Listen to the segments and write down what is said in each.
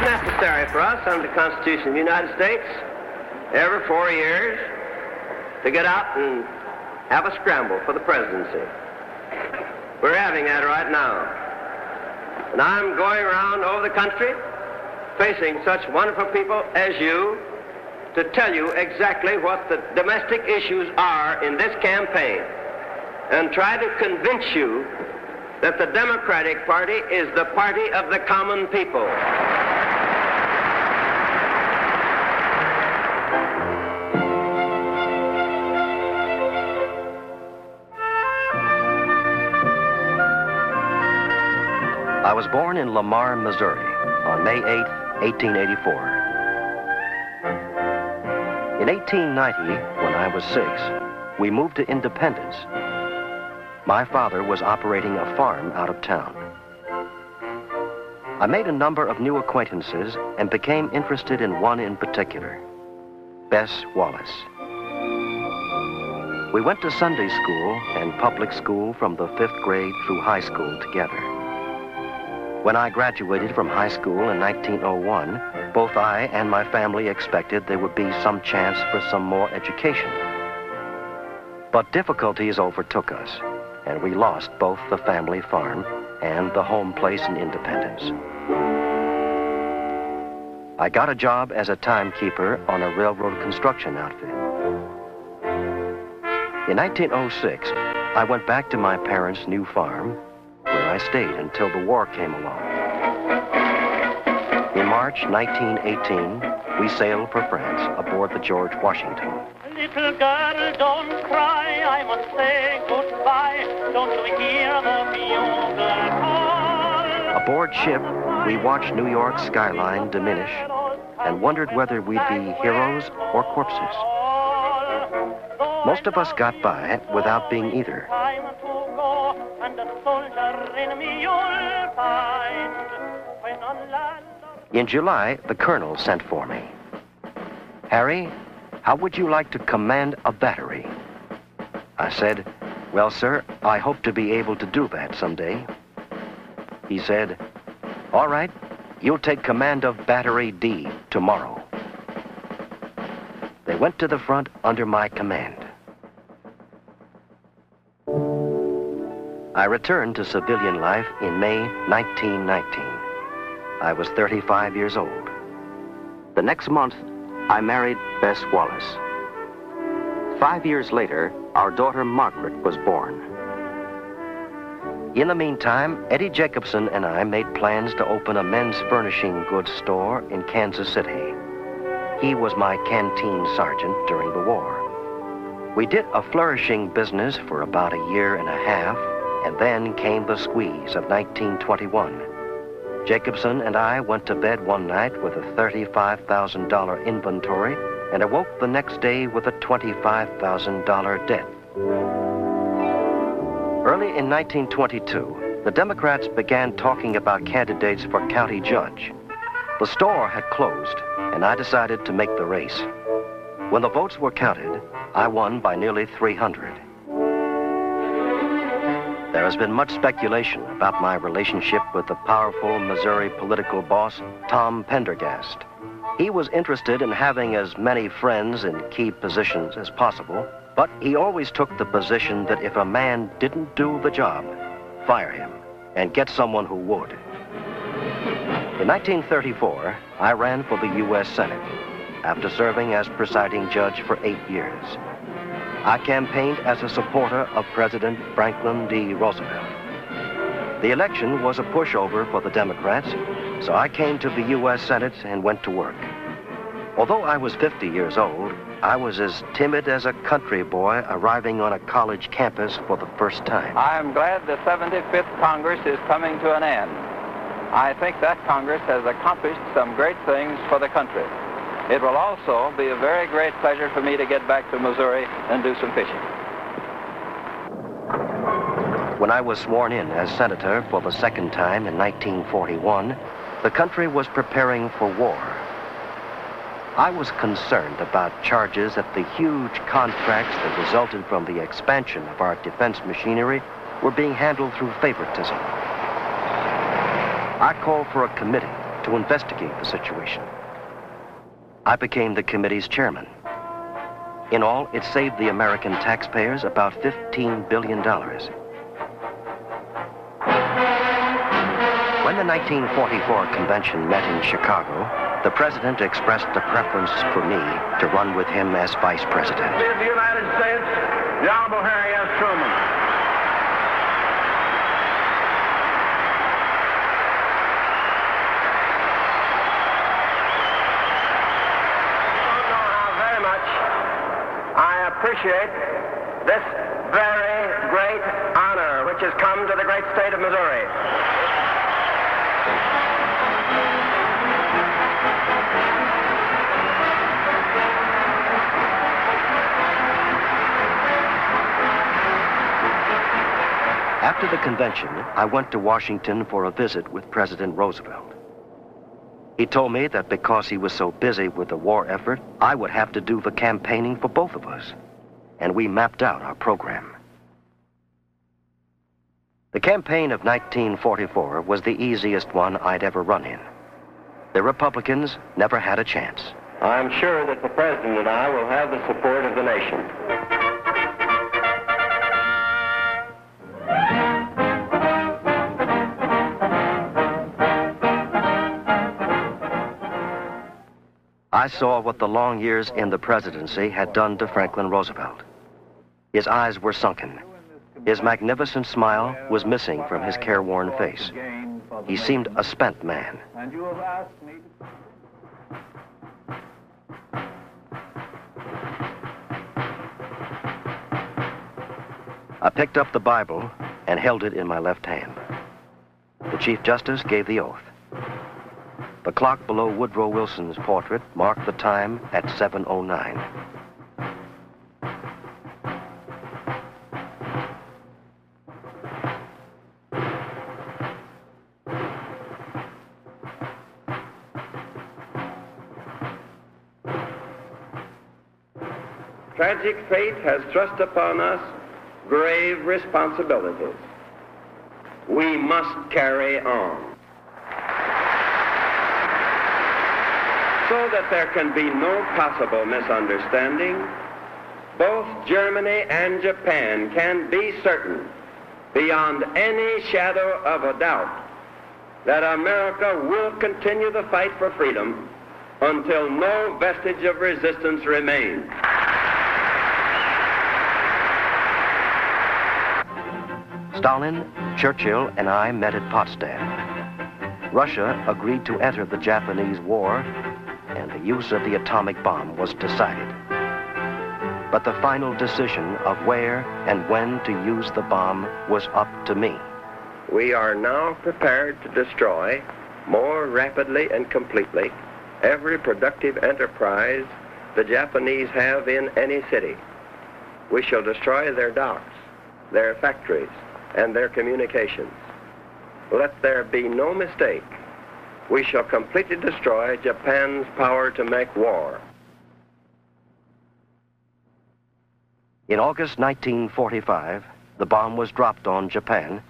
It's necessary for us under the Constitution of the United States every four years to get out and have a scramble for the presidency. We're having that right now. And I'm going around over the country facing such wonderful people as you to tell you exactly what the domestic issues are in this campaign and try to convince you that the Democratic Party is the party of the common people. Was born in Lamar, Missouri on May 8, 1884. In 1890, when I was six, we moved to Independence. My father was operating a farm out of town. I made a number of new acquaintances and became interested in one in particular, Bess Wallace. We went to Sunday school and public school from the fifth grade through high school together. When I graduated from high school in 1901, both I and my family expected there would be some chance for some more education. But difficulties overtook us, and we lost both the family farm and the home place in Independence. I got a job as a timekeeper on a railroad construction outfit. In 1906, I went back to my parents' new farm I stayed until the war came along. In March 1918, we sailed for France aboard the George Washington. Little girl, don't cry, I must say goodbye. Don't you hear the bugle call? Aboard ship, we watched New York's skyline diminish and wondered whether we'd be heroes or corpses. Most of us got by without being either. In July, the colonel sent for me. Harry, how would you like to command a battery? I said, Well, sir, I hope to be able to do that someday. He said, All right, you'll take command of Battery D tomorrow. They went to the front under my command. I returned to civilian life in May 1919. I was 35 years old. The next month, I married Bess Wallace. Five years later, our daughter Margaret was born. In the meantime, Eddie Jacobson and I made plans to open a men's furnishing goods store in Kansas City. He was my canteen sergeant during the war. We did a flourishing business for about a year and a half, and then came the squeeze of 1921. Jacobson and I went to bed one night with a $35,000 inventory and awoke the next day with a $25,000 debt. Early in 1922, the Democrats began talking about candidates for county judge. The store had closed, and I decided to make the race. When the votes were counted, I won by nearly 300. There has been much speculation about my relationship with the powerful Missouri political boss, Tom Pendergast. He was interested in having as many friends in key positions as possible, but he always took the position that if a man didn't do the job, fire him and get someone who would. In 1934, I ran for the U.S. Senate after serving as presiding judge for eight years. I campaigned as a supporter of President Franklin D. Roosevelt. The election was a pushover for the Democrats, so I came to the U.S. Senate and went to work. Although I was 50 years old, I was as timid as a country boy arriving on a college campus for the first time. I am glad the 75th Congress is coming to an end. I think that Congress has accomplished some great things for the country. It will also be a very great pleasure for me to get back to Missouri and do some fishing. When I was sworn in as senator for the second time in 1941, the country was preparing for war. I was concerned about charges that the huge contracts that resulted from the expansion of our defense machinery were being handled through favoritism. I called for a committee to investigate the situation. I became the committee's chairman. In all, it saved the American taxpayers about $15 billion. When the 1944 convention met in Chicago, the president expressed a preference for me to run with him as vice president. In the United States, the Honorable Harry S. Truman. Appreciate this very great honor which has come to the great state of Missouri. After the convention, I went to Washington for a visit with President Roosevelt. He told me that because he was so busy with the war effort, I would have to do the campaigning for both of us and we mapped out our program. The campaign of 1944 was the easiest one I'd ever run in. The Republicans never had a chance. I'm sure that the President and I will have the support of the nation. I saw what the long years in the presidency had done to Franklin Roosevelt. His eyes were sunken. His magnificent smile was missing from his careworn face. He seemed a spent man. I picked up the Bible and held it in my left hand. The Chief Justice gave the oath. The clock below Woodrow Wilson's portrait marked the time at 7.09. tragic fate has thrust upon us grave responsibilities. We must carry on. So that there can be no possible misunderstanding, both Germany and Japan can be certain, beyond any shadow of a doubt, that America will continue the fight for freedom until no vestige of resistance remains. Stalin, Churchill, and I met at Potsdam. Russia agreed to enter the Japanese war, and the use of the atomic bomb was decided. but the final decision of where and when to use the bomb was up to me. We are now prepared to destroy more rapidly and completely every productive enterprise the Japanese have in any city. We shall destroy their docks, their factories, and their communications. Let there be no mistake. We shall completely destroy Japan's power to make war. In August 1945, the bomb was dropped on Japan,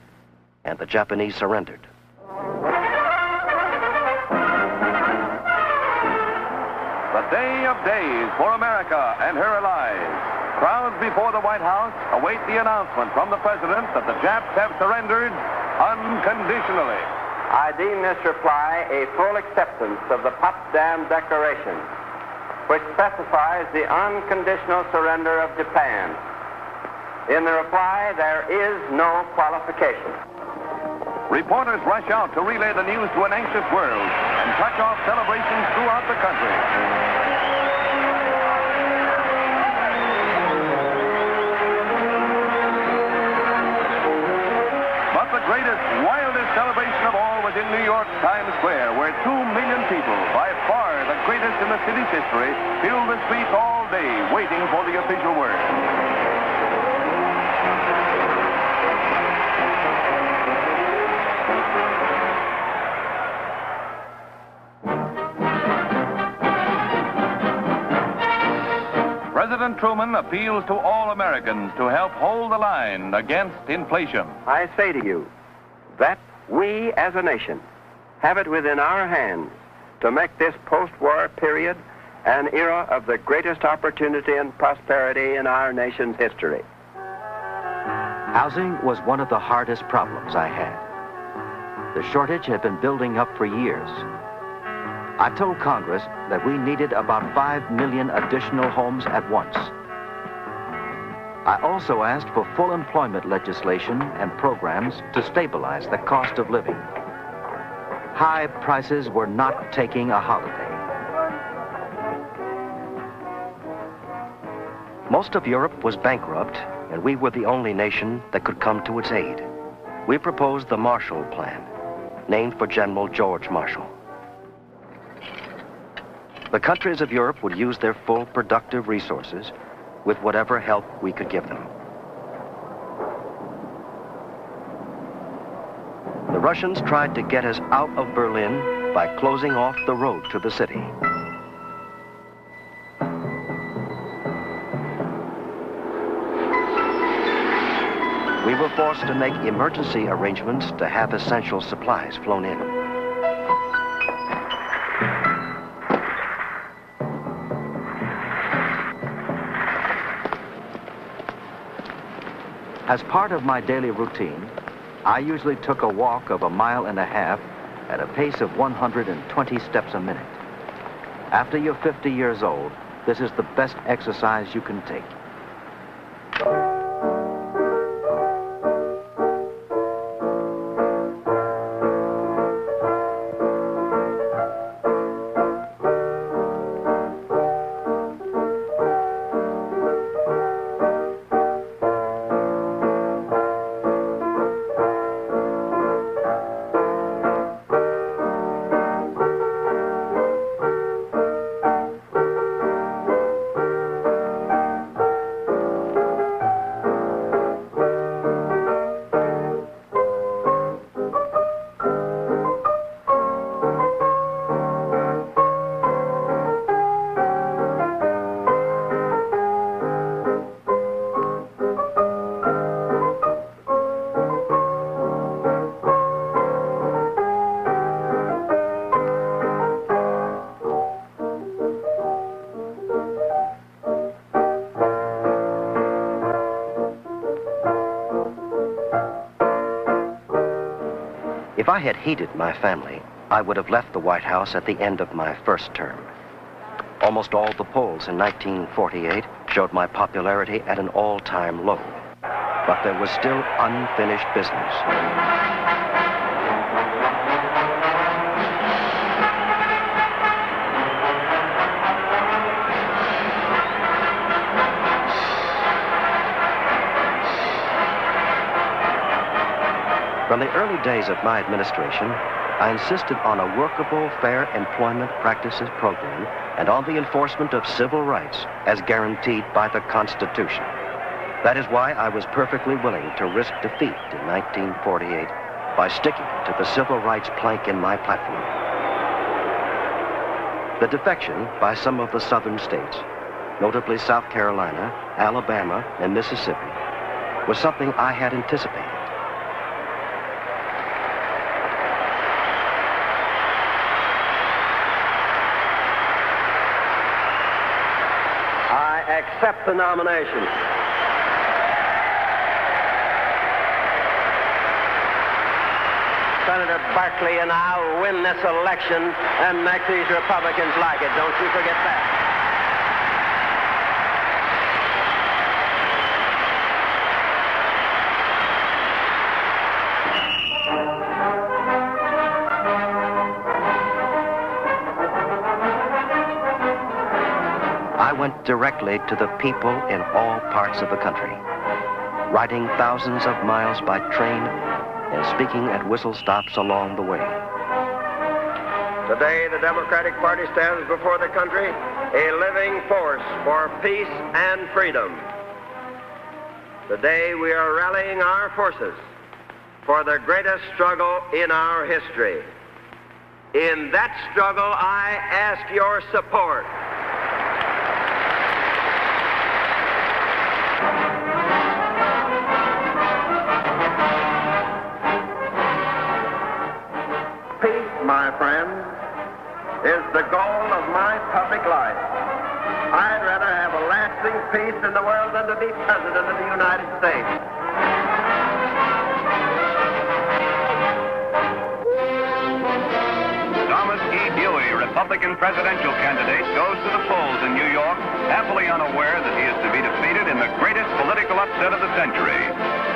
and the Japanese surrendered. The day of days for America and her allies. Crowds before the White House await the announcement from the President that the Japs have surrendered unconditionally. I deem this reply a full acceptance of the Potsdam Declaration, which specifies the unconditional surrender of Japan. In the reply, there is no qualification. Reporters rush out to relay the news to an anxious world and touch off celebrations throughout the country. Celebration of all was in New York's Times Square, where two million people, by far the greatest in the city's history, filled the streets all day waiting for the official word. President Truman appeals to all Americans to help hold the line against inflation. I say to you that we as a nation have it within our hands to make this post-war period an era of the greatest opportunity and prosperity in our nation's history. Housing was one of the hardest problems I had. The shortage had been building up for years. I told Congress that we needed about 5 million additional homes at once. I also asked for full employment legislation and programs to stabilize the cost of living. High prices were not taking a holiday. Most of Europe was bankrupt, and we were the only nation that could come to its aid. We proposed the Marshall Plan, named for General George Marshall. The countries of Europe would use their full productive resources with whatever help we could give them. The Russians tried to get us out of Berlin by closing off the road to the city. We were forced to make emergency arrangements to have essential supplies flown in. As part of my daily routine, I usually took a walk of a mile and a half at a pace of 120 steps a minute. After you're 50 years old, this is the best exercise you can take. I had hated my family, I would have left the White House at the end of my first term. Almost all the polls in 1948 showed my popularity at an all-time low. But there was still unfinished business. From the early days of my administration, I insisted on a workable, fair employment practices program and on the enforcement of civil rights as guaranteed by the Constitution. That is why I was perfectly willing to risk defeat in 1948 by sticking to the civil rights plank in my platform. The defection by some of the southern states, notably South Carolina, Alabama, and Mississippi, was something I had anticipated. I accept the nomination. Senator Barkley and I will win this election and make these Republicans like it. Don't you forget that. Directly to the people in all parts of the country, riding thousands of miles by train and speaking at whistle stops along the way. Today, the Democratic Party stands before the country a living force for peace and freedom. Today, we are rallying our forces for the greatest struggle in our history. In that struggle, I ask your support. Is the goal of my public life. I'd rather have a lasting peace in the world than to be President of the United States. Thomas E. Dewey, Republican presidential candidate, goes to the polls in New York, happily unaware that he is to be defeated in the greatest political upset of the century.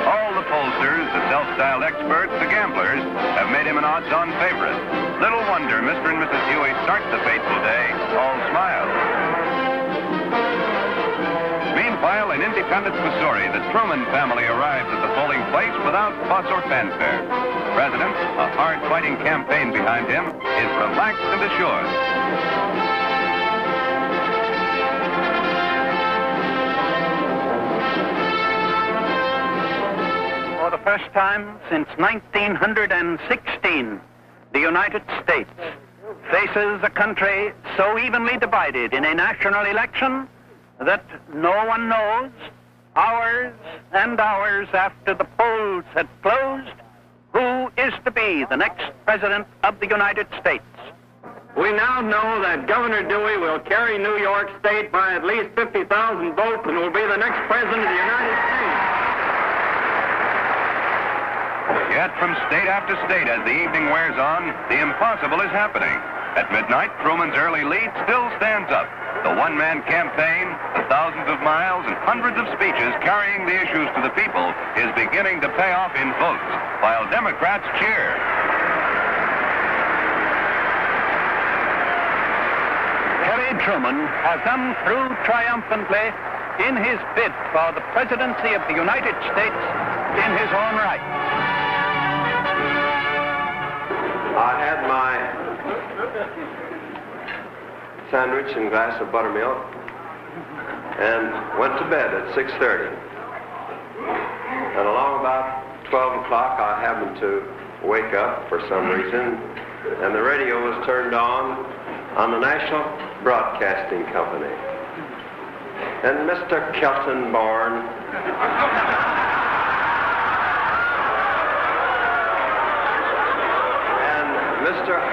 All the pollsters, the self-styled experts, the gamblers, made him an odds-on favorite. Little wonder Mr. and Mrs. Dewey start the fateful day all smiles. Meanwhile, in Independence, Missouri, the Truman family arrives at the polling place without fuss or fanfare. President, a hard-fighting campaign behind him, is relaxed and assured. First time since 1916, the United States faces a country so evenly divided in a national election that no one knows, hours and hours after the polls had closed, who is to be the next President of the United States. We now know that Governor Dewey will carry New York State by at least 50,000 votes and will be the next President of the United States. Yet from state after state, as the evening wears on, the impossible is happening. At midnight, Truman's early lead still stands up. The one-man campaign, the thousands of miles and hundreds of speeches carrying the issues to the people is beginning to pay off in votes, while Democrats cheer. Harry Truman has come through triumphantly in his bid for the presidency of the United States in his own right. Sandwich and glass of buttermilk and went to bed at 6.30. And along about 12 o'clock, I happened to wake up for some reason, and the radio was turned on on the National Broadcasting Company. And Mr. Kaltenborn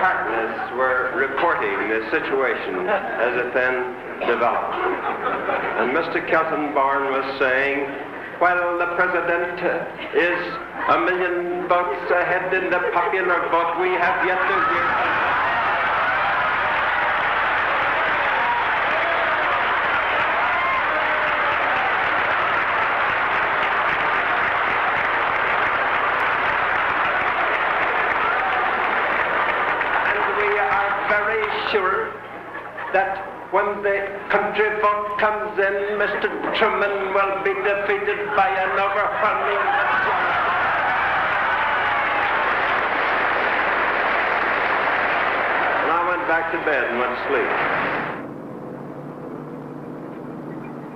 Mr. Harkness were reporting the situation as it then developed. And Mr. Kaltenborn was saying, well, the president is a million votes ahead in the popular vote. We have yet to hear. countrymen will be defeated by another funding. I went back to bed and went to sleep.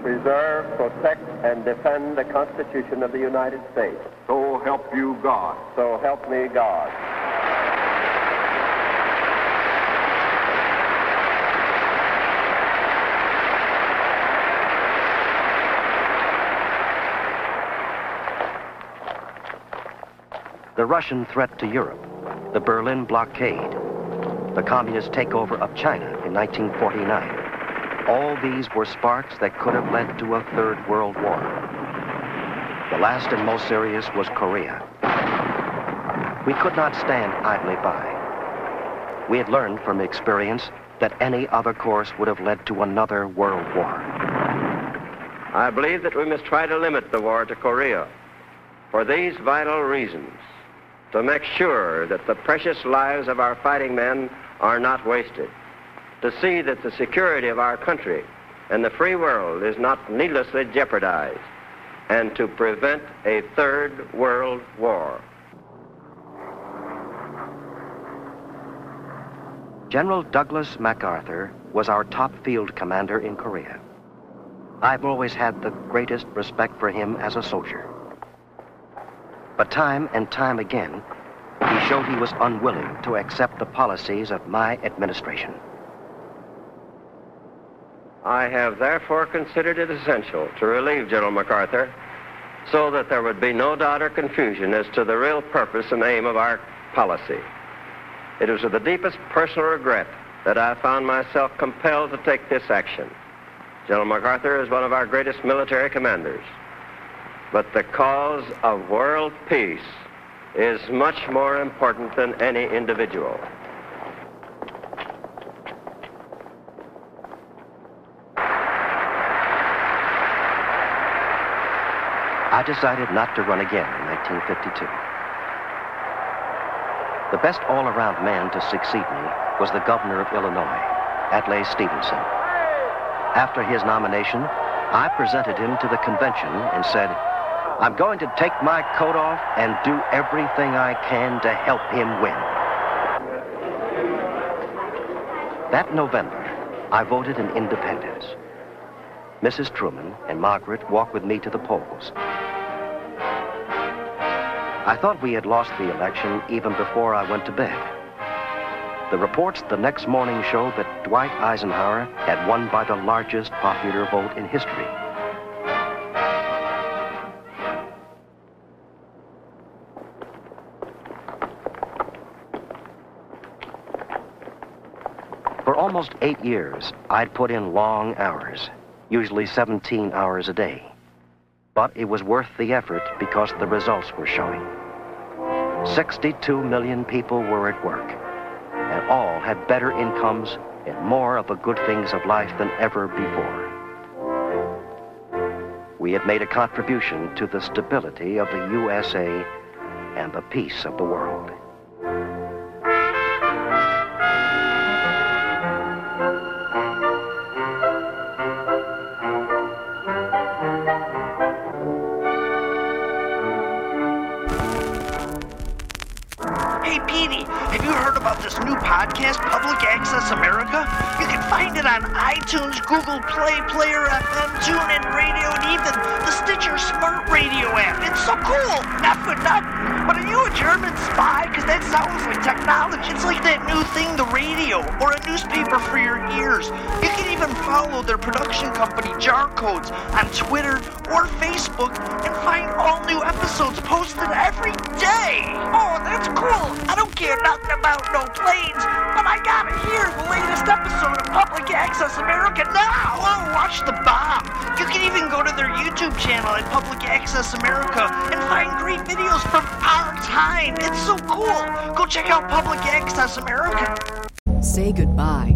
Preserve, protect, and defend the Constitution of the United States. So help you God. So help me God. The Russian threat to Europe, the Berlin blockade, the communist takeover of China in 1949. All these were sparks that could have led to a third world war. The last and most serious was Korea. We could not stand idly by. We had learned from experience that any other course would have led to another world war. I believe that we must try to limit the war to Korea for these vital reasons to make sure that the precious lives of our fighting men are not wasted, to see that the security of our country and the free world is not needlessly jeopardized, and to prevent a third world war. General Douglas MacArthur was our top field commander in Korea. I've always had the greatest respect for him as a soldier. But time and time again, he showed he was unwilling to accept the policies of my administration. I have therefore considered it essential to relieve General MacArthur so that there would be no doubt or confusion as to the real purpose and aim of our policy. It was with the deepest personal regret that I found myself compelled to take this action. General MacArthur is one of our greatest military commanders. But the cause of world peace is much more important than any individual. I decided not to run again in 1952. The best all-around man to succeed me was the governor of Illinois, Adlai Stevenson. After his nomination, I presented him to the convention and said, I'm going to take my coat off and do everything I can to help him win. That November, I voted in independence. Mrs. Truman and Margaret walked with me to the polls. I thought we had lost the election even before I went to bed. The reports the next morning showed that Dwight Eisenhower had won by the largest popular vote in history. Almost eight years, I'd put in long hours, usually 17 hours a day. But it was worth the effort because the results were showing. 62 million people were at work, and all had better incomes and more of the good things of life than ever before. We had made a contribution to the stability of the USA and the peace of the world. Access America? You can find it on iTunes, Google Play, Player FM, TuneIn Radio, and even the Stitcher Smart Radio app. It's so cool! Not for nothing. But are you a German spy? Because that sounds like technology. It's like that new thing, the radio, or a newspaper for your ears. You can even follow their production company, Jar Codes, on Twitter or Facebook and find all new episodes posted every day. Oh, that's cool. I don't care nothing about no planes, the latest episode of Public Access America now. Oh, watch the bomb. You can even go to their YouTube channel at Public Access America and find great videos from our time. It's so cool. Go check out Public Access America. Say goodbye